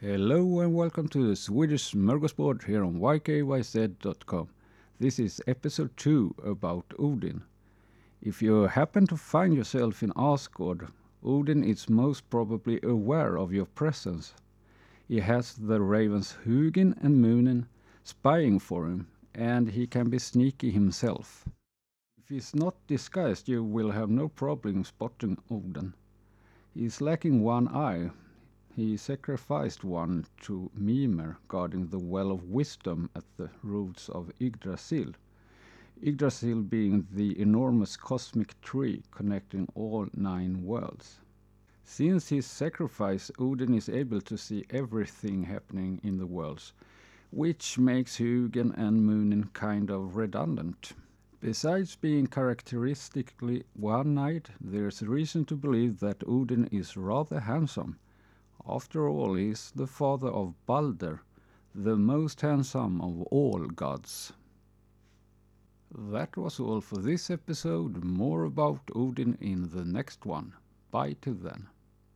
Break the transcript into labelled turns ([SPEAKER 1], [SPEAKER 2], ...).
[SPEAKER 1] Hello and welcome to the Swedish Smörgåsbord here on ykyz.com. This is episode 2 about Odin. If you happen to find yourself in Asgard, Odin is most probably aware of your presence. He has the ravens Hugin and Munin spying for him, and he can be sneaky himself. If he's not disguised, you will have no problem spotting Odin. He is lacking one eye. He sacrificed one to Mimir, guarding the Well of Wisdom at the roots of Yggdrasil. Yggdrasil being the enormous cosmic tree connecting all nine worlds. Since his sacrifice, Odin is able to see everything happening in the worlds, which makes Hugin and Munin kind of redundant. Besides being characteristically one-eyed, there's reason to believe that Odin is rather handsome. After all, is the father of Balder, the most handsome of all gods. That was all for this episode. More about Odin in the next one. Bye till then.